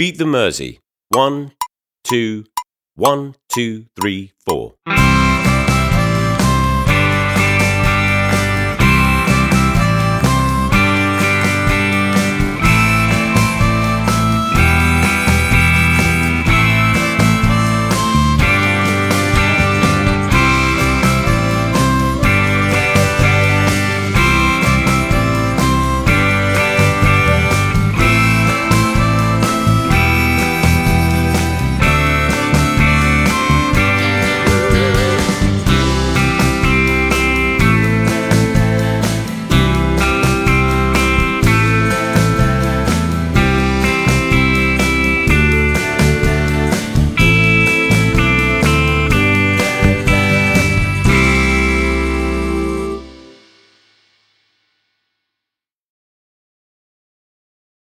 Beat the Mersey. One, two, one, two, three, four.